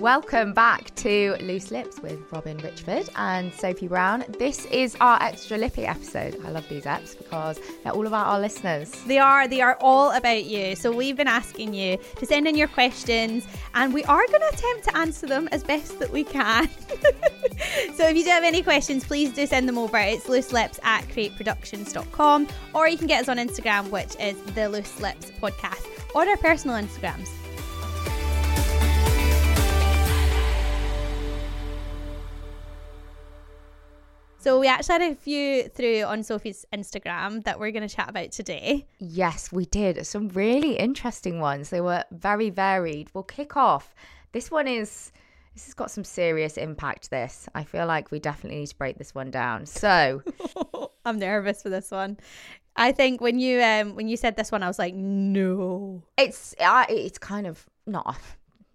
Welcome back to Loose Lips with Robin Richford and Sophie Brown. This is our extra lippy episode. I love these apps because they're all about our listeners. They are. They are all about you. So we've been asking you to send in your questions, and we are going to attempt to answer them as best that we can. so if you do have any questions, please do send them over. It's loose lips at createproductions.com, or you can get us on Instagram, which is the Loose Lips Podcast, or our personal Instagrams. So we actually had a few through on Sophie's Instagram that we're going to chat about today. Yes, we did. Some really interesting ones. They were very varied. We'll kick off. This one is this has got some serious impact this. I feel like we definitely need to break this one down. So, I'm nervous for this one. I think when you um when you said this one I was like no. it's uh, it's kind of not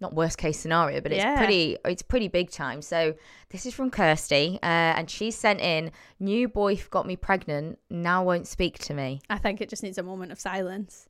not worst case scenario, but it's Yeah. pretty it's pretty big time. So this is from Kirsty, uh, and she sent in new boy got me pregnant. Now won't speak to me. I think it just needs a moment of silence.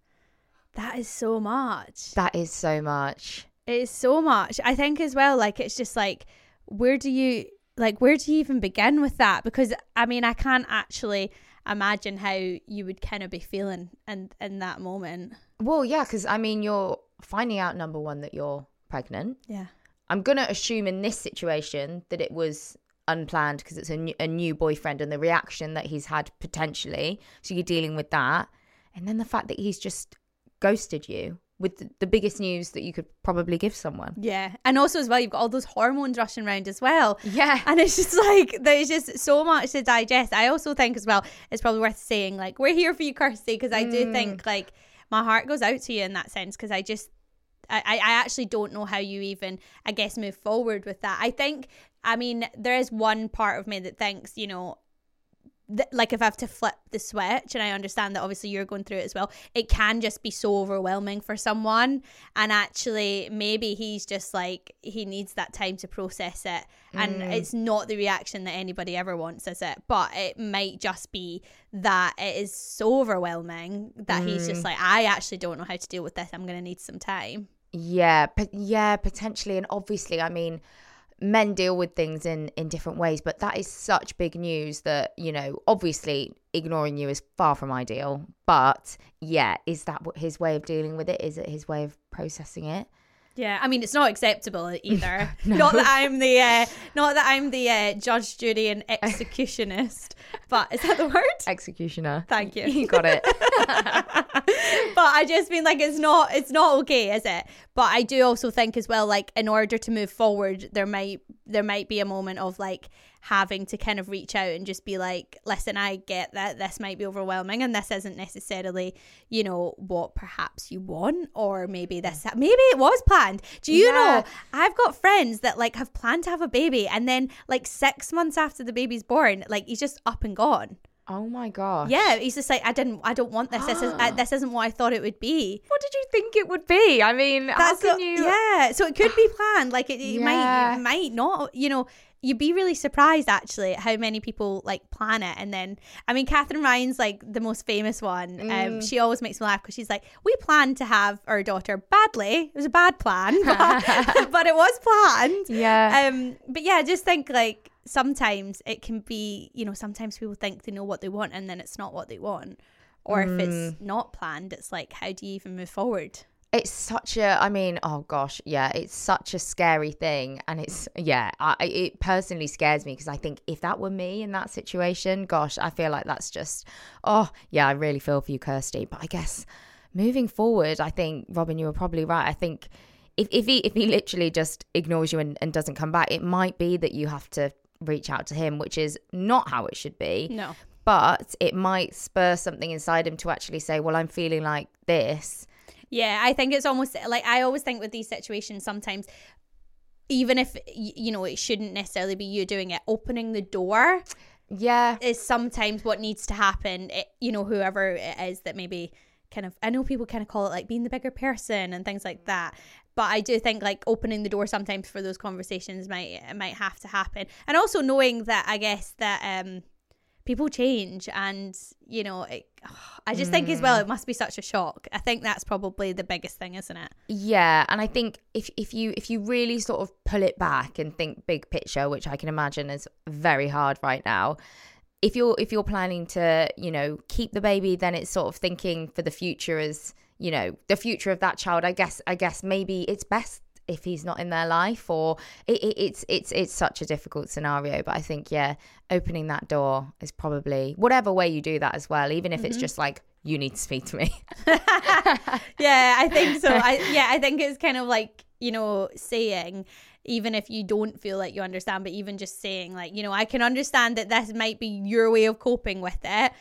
That is so much. That is so much. It is so much. I think as well, like it's just like where do you like where do you even begin with that? Because I mean I can't actually imagine how you would kind of be feeling in in that moment. Well, yeah, because I mean, you're finding out number one that you're pregnant. Yeah. I'm gonna assume in this situation that it was unplanned because it's a new, a new boyfriend and the reaction that he's had potentially. So you're dealing with that, and then the fact that he's just ghosted you with the, the biggest news that you could probably give someone. Yeah. And also as well, you've got all those hormones rushing around as well. Yeah. And it's just like there's just so much to digest. I also think as well, it's probably worth saying like we're here for you, Kirsty, because I do mm. think like my heart goes out to you in that sense because I just I, I actually don't know how you even I guess move forward with that. I think I mean there is one part of me that thinks you know th- like if I have to flip the switch, and I understand that obviously you're going through it as well, it can just be so overwhelming for someone. And actually, maybe he's just like he needs that time to process it, and mm. it's not the reaction that anybody ever wants, is it? But it might just be that it is so overwhelming that he's just mm. like, I actually don't know how to deal with this. I'm gonna need some time. Yeah, but yeah, potentially, and obviously, I mean, men deal with things in in different ways, but that is such big news that you know, obviously, ignoring you is far from ideal. But yeah, is that what his way of dealing with it? Is it his way of processing it? Yeah, I mean it's not acceptable either. Not that I'm the uh, not that I'm the uh, judge, jury, and executionist, but is that the word? Executioner. Thank you. You got it. but I just mean like it's not it's not okay, is it? But I do also think as well, like in order to move forward, there might there might be a moment of like having to kind of reach out and just be like, listen, I get that this might be overwhelming and this isn't necessarily, you know, what perhaps you want, or maybe this maybe it was planned. Do you Yeah. know? I've got friends that like have planned to have a baby and then like six months after the baby's born, like he's just up and gone. Oh my gosh. Yeah, he's just like, I didn't, I don't want this. This is, uh, this isn't what I thought it would be. What did you think it would be? I mean, how That's can what- you? yeah. So it could be planned. Like it, it might, it might not. You know, you'd be really surprised actually at how many people like plan it. And then, I mean, Katherine Ryan's like the most famous one. Um, Mm. she always makes me laugh because she's like, we planned to have our daughter badly. It was a bad plan, but, but it was planned. Yeah. Um, but yeah, just think like sometimes it can be, you know, sometimes people think they know what they want and then it's not what they want. or if it's mm. not planned, it's like, how do you even move forward? It's such a, I mean, oh gosh, yeah, it's such a scary thing. And it's, yeah, I, it personally scares me because I think if that were me in that situation, gosh, I feel like that's just, oh, yeah, I really feel for you, Kirsty. But I guess moving forward, I think, Robin, you were probably right. I think if, if he if he literally just ignores you and, and doesn't come back, it might be that you have to reach out to him, which is not how it should be. No. But it might spur something inside him to actually say, Well, I'm feeling like this. Yeah, I think it's almost like I always think with these situations sometimes even if you know it shouldn't necessarily be you doing it, opening the door Yeah. is sometimes what needs to happen. It, you know, whoever it is that maybe kind of I know people kind of call it like being the bigger person and things like that. But I do think like opening the door sometimes for those conversations might might have to happen, and also knowing that I guess that um people change and you know it, I just think as well it must be such a shock. I think that's probably the biggest thing, isn't it? Yeah, and I think if if you if you really sort of pull it back and think big picture, which I can imagine is very hard right now, if you're if you're planning to, you know, keep the baby, then it's sort of thinking for the future as, you know, the future of that child. I guess I guess maybe it's best if he's not in their life or it, it, it's it's it's such a difficult scenario but i think yeah opening that door is probably whatever way you do that as well even if it's mm-hmm. just like you need to speak to me yeah, I think so. I yeah, I think it's kind of like, you know, saying even if you don't feel like you understand, but even just saying like, you know, I can understand that this might be your way of coping with it.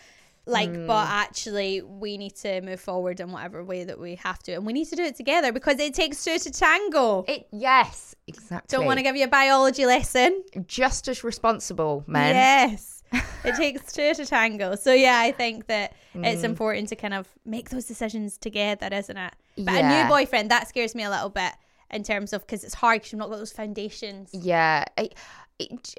Like, Mm. but actually we need to move forward in whatever way that we have to. And we need to do it together because it takes two to tango. it yes exactly Don't want to give you a biology lesson. just as responsible men Yes. it takes two to tango. So yeah, I think that it's Mm. important to kind of make those decisions together, isn't it? But a new boyfriend that scares me a little bit in terms of because it's hard because you've not got those foundations. Yeah. It, it,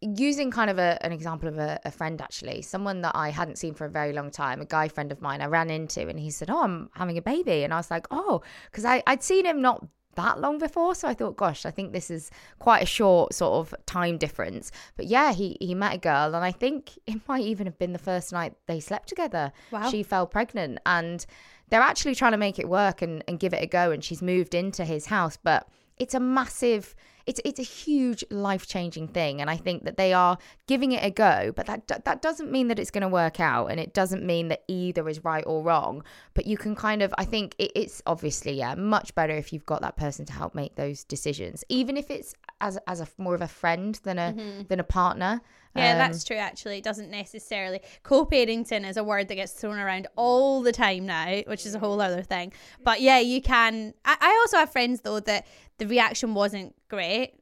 using kind of a, an example of a, a friend, actually, someone that I hadn't seen for a very long time, a guy friend of mine, I ran into and he said, Oh, I'm having a baby. And I was like, Oh, because I'd seen him not that long before. So I thought, gosh, I think this is quite a short sort of time difference. But yeah, he, he met a girl and I think it might even have been the first night they slept together. Wow. She fell pregnant and they're actually trying to make it work and, and give it a go. And she's moved into his house. But it's a massive it's it's a huge life changing thing and i think that they are giving it a go but that that doesn't mean that it's going to work out and it doesn't mean that either is right or wrong but you can kind of i think it, it's obviously yeah much better if you've got that person to help make those decisions even if it's as as a more of a friend than a mm-hmm. than a partner Yeah, Um, that's true. Actually, it doesn't necessarily co-parenting is a word that gets thrown around all the time now, which is a whole other thing. But yeah, you can. I, I also have friends though that the reaction wasn't great.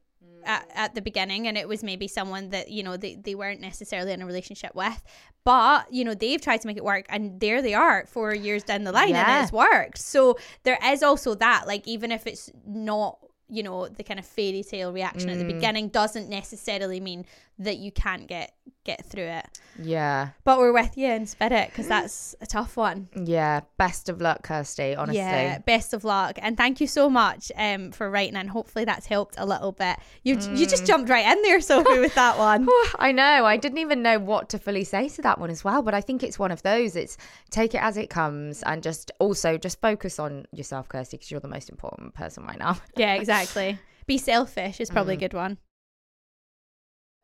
At, at the beginning and it was maybe someone that you know they, they weren't necessarily in a relationship with but you know they've tried to make it work and there they are four years down the line Yeah. and it's worked so there is also that like even if it's not you know the kind of fairy tale reaction at the beginning doesn't necessarily mean that you can't get get through it. Yeah. But we're with you in spirit because mm. that's a tough one. Yeah. Best of luck kirsty honestly. Yeah best of luck. And thank you so much um for writing and hopefully that's helped a little bit. You you just mm. jumped right in there sophie with that one. Oh, I know. I didn't even know what to fully say to that one as well, but I think it's one of those. It's take it as it comes and just also just focus on yourself, Kirsty, because you're the most important person right now. yeah exactly. Be selfish is probably a mm. good one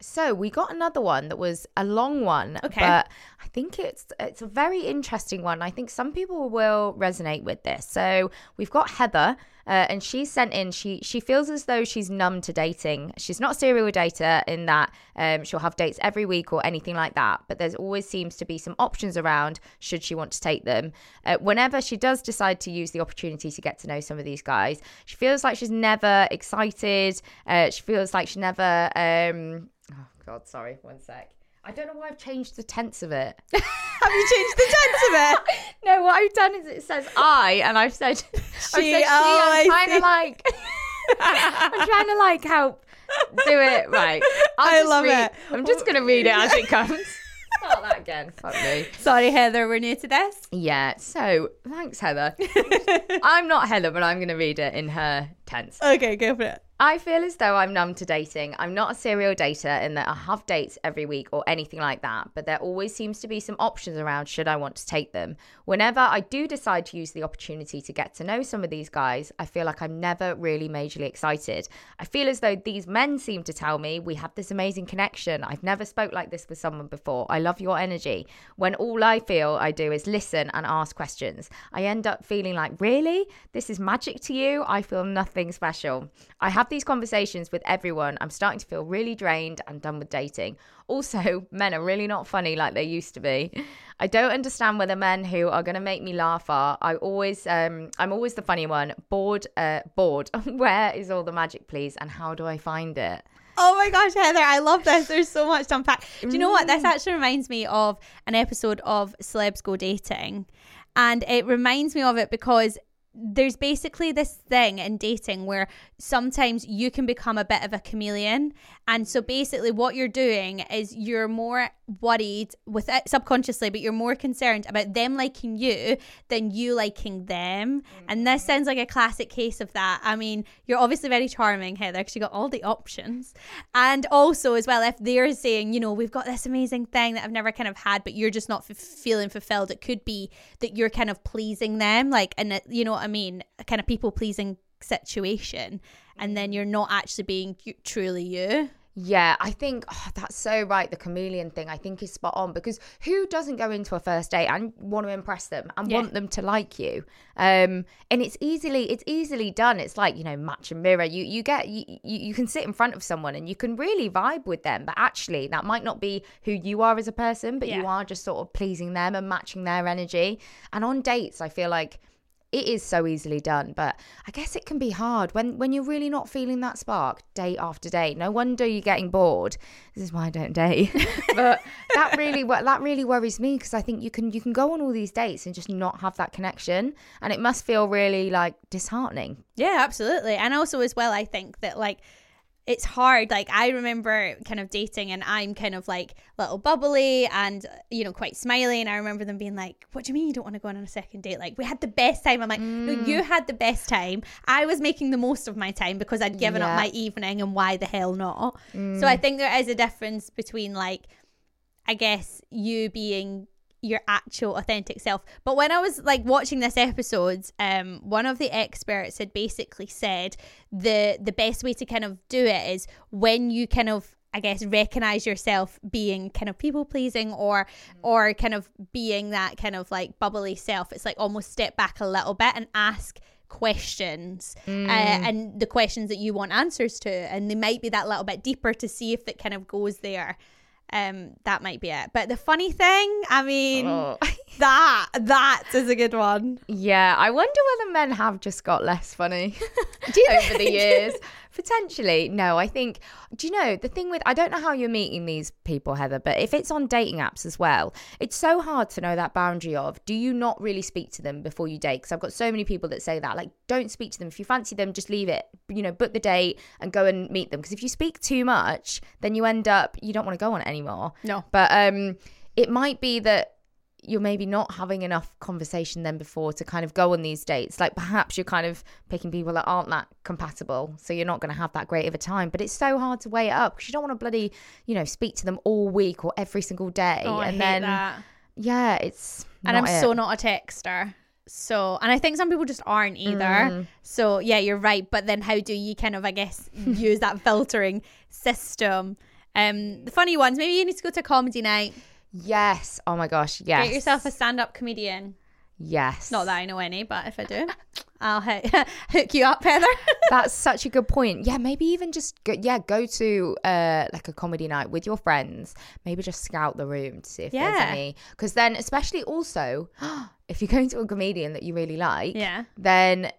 So we got another one that was a long one, Okay. but I think it's it's a very interesting one. I think some people will resonate with this. So we've got Heather, uh, and she sent in. She she feels as though she's numb to dating. She's not serial dater in that um, she'll have dates every week or anything like that. But there's always seems to be some options around should she want to take them. Uh, whenever she does decide to use the opportunity to get to know some of these guys, she feels like she's never excited. Uh, she feels like she never. Um, Oh God, sorry. One sec. I don't know why I've changed the tense of it. have you changed the tense of it no, what I've done is it says I, and I've said I've said She, she. oh, I I'm trying see. to like. I'm trying to like help do it right. I'll I love read- it. I'm just gonna read it as it comes. Start that again. Fuck me. sorry heather we're new to this Yeah. So thanks, Heather. I'm not Heather, but I'm gonna read it in her tense. okay go for it I feel as though I'm numb to dating. I'm not a serial dater in that I have dates every week or anything like that, but there always seems to be some options around should I want to take them. Whenever I do decide to use the opportunity to get to know some of these guys, I feel like I'm never really majorly excited. I feel as though these men seem to tell me we have this amazing connection. I've never spoke like this with someone before. I love your energy. When all I feel I do is listen and ask questions, I end up feeling like, really? This is magic to you? I feel nothing special. I have these conversations with everyone. I'm starting to feel really drained and done with dating. Also, men are really not funny like they used to be. I don't understand whether men who are going to make me laugh are. I always, um, I'm always the funny one. Bored, uh, bored. Where is all the magic, please? And how do I find it? Oh my gosh, Heather, I love this. There's so much to unpack. Do you know what? This actually reminds me of an episode of Celebs Go Dating. And it reminds me of it because there's basically this thing in dating where sometimes you can become a bit of a chameleon. And so basically what you're doing is you're more worried with it subconsciously but you're more concerned about them liking you than you liking them. And this mm-hmm. sounds like a classic case of that. I mean you're obviously very charming heather because you got all the options. And also as well if they're saying you know we've got this amazing thing that i've never kind of had but you're just not f- feeling fulfilled it could be that you're kind of pleasing them like and it, you know what i mean? A kind of people pleasing situation. And then mm-hmm. you're not actually being truly you Yeah, I think oh, that's so right. The chameleon thing, I think, is spot on because who doesn't go into a first date and want to impress them and Yeah. want them to like you? Um, and it's easily it's easily done. It's like you know, match and mirror. You you get you, you you can sit in front of someone and you can really vibe with them, but actually that might not be who you are as a person, but you are just sort of pleasing them and matching their energy. And on dates, I feel like it is so easily done but i guess it can be hard when when you're really not feeling that spark day after day. no wonder you're getting bored this is why i don't date but that really that really worries me because i think you can you can go on all these dates and just not have that connection and it must feel really like disheartening Yeah, absolutely. And also as well, I think that like it's hard. Like I remember kind of dating and I'm kind of like little bubbly and you know quite smiley and I remember them being like, What do you mean you don't want to go on a second date? Like we had the best time. I'm like, No, you mm. had the best time. I was making the most of my time because I'd given Yeah. up my evening and why the hell not? So I mm. think there is a difference between like I guess you being your actual authentic self. But when I was like watching this episode, um, one of the experts had basically said the the best way to kind of do it is when you kind of I guess recognize yourself being kind of people pleasing or or kind of being that kind of like bubbly self. It's like almost step back a little bit and ask questions uh, and the questions that you want answers to and they might be that little bit deeper to see if it kind of goes there um that might be it but the funny thing i mean Oh. that that is a good one Yeah, I wonder whether men have just got less funny over the years. Potentially. No, I think, do you know, the thing with, I don't know how you're meeting these people, Heather, but if it's on dating apps as well, it's so hard to know that boundary of, do you not really speak to them before you date? Because I've got so many people that say that, like, don't speak to them. If you fancy them, just leave it, you know, book the date and go and meet them. Because if you speak too much, then you end up, you don't want to go on it anymore. No. But um, it might be that you're maybe not having enough conversation then before to kind of go on these dates. Like perhaps you're kind of picking people that aren't that compatible, so you're not going to have that great of a time. But it's so hard to weigh it up because you don't want to bloody, you know, speak to them all week or every single day, oh, and then that. yeah, it's and i'm not so not a texter so and i think some people just aren't either Mm. so yeah you're right but then how do you kind of i guess use that filtering system um the funny ones maybe you need to go to a comedy night Yes. Oh my gosh. Yes. get yourself a stand-up comedian yes. Not that I know any, but if I do, I'll hook, hook you up, Heather. That's such a good point. Yeah, maybe even just go, yeah, go to uh like a comedy night with your friends. Maybe just scout the room to see if there's Yeah. any. Because then, especially also, if you're going to a comedian that you really like, Yeah. then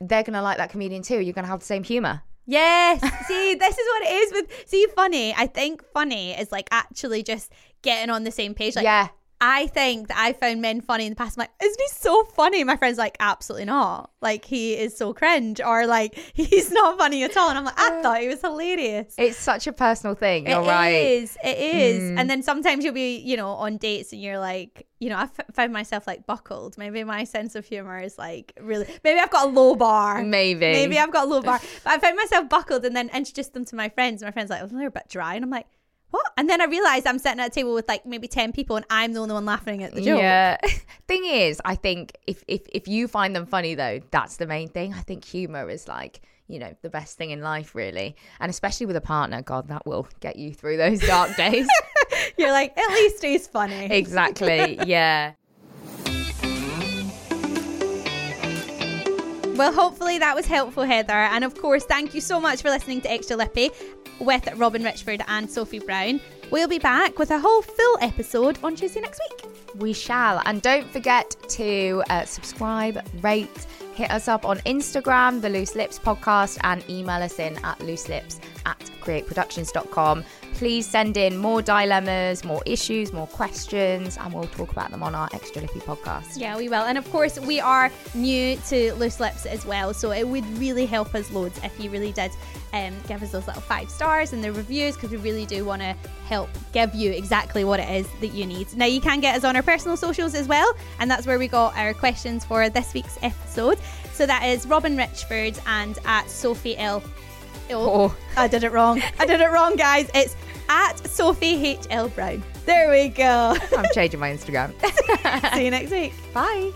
they're gonna like that comedian too. You're gonna have the same humor. Yes. See, this is what it is with. See, funny. I think funny is like actually just getting on the same page. Like, yeah, I think that I found men funny in the past. I'm like, isn't he so funny? My friend's like, absolutely not. Like he is so cringe, or like he's not funny at all. And I'm like, I thought he was hilarious. It's such a personal thing. You're It right. is, It is. Mm. And then sometimes you'll be, you know, on dates and you're like, you know, I f- found myself like buckled. Maybe my sense of humor is like really. Maybe I've got a low bar. Maybe. Maybe I've got a low bar. But I found myself buckled and then introduced them to my friends. My friends like, oh, they're a bit dry, and I'm like. What? And then I realized I'm sitting at a table with like maybe 10 people and I'm the only one laughing at the joke. Yeah. thing is, I think if, if if you find them funny though, that's the main thing. I think humor is like you know the best thing in life, really, and especially with a partner. God, that will get you through those dark days. You're like, at least he's funny. exactly. Yeah. Well, hopefully that was helpful, Heather. And of course, thank you so much for listening to Extra Lippy with Robin Richford and Sophie Brown. We'll be back with a whole full episode on Tuesday next week. We shall. And don't forget to uh, subscribe, rate, hit us up on Instagram, the Loose Lips Podcast, and email us in at looselips at createproductions.com. Please send in more dilemmas, more issues, more questions, and we'll talk about them on our Extra Lippy podcast. Yeah, we will. And of course, we are new to Loose Lips as well. So it would really help us loads if you really did um, give us those little five stars and the reviews because we really do want to help give you exactly what it is that you need. Now, you can get us on our personal socials as well. And that's where we got our questions for this week's episode. So that is Robin Richford and at Sophie L. Oh. I did it wrong. I did it wrong, guys. It's at Sophie H. L. Brown. There we go. I'm changing my Instagram. See you next week. Bye.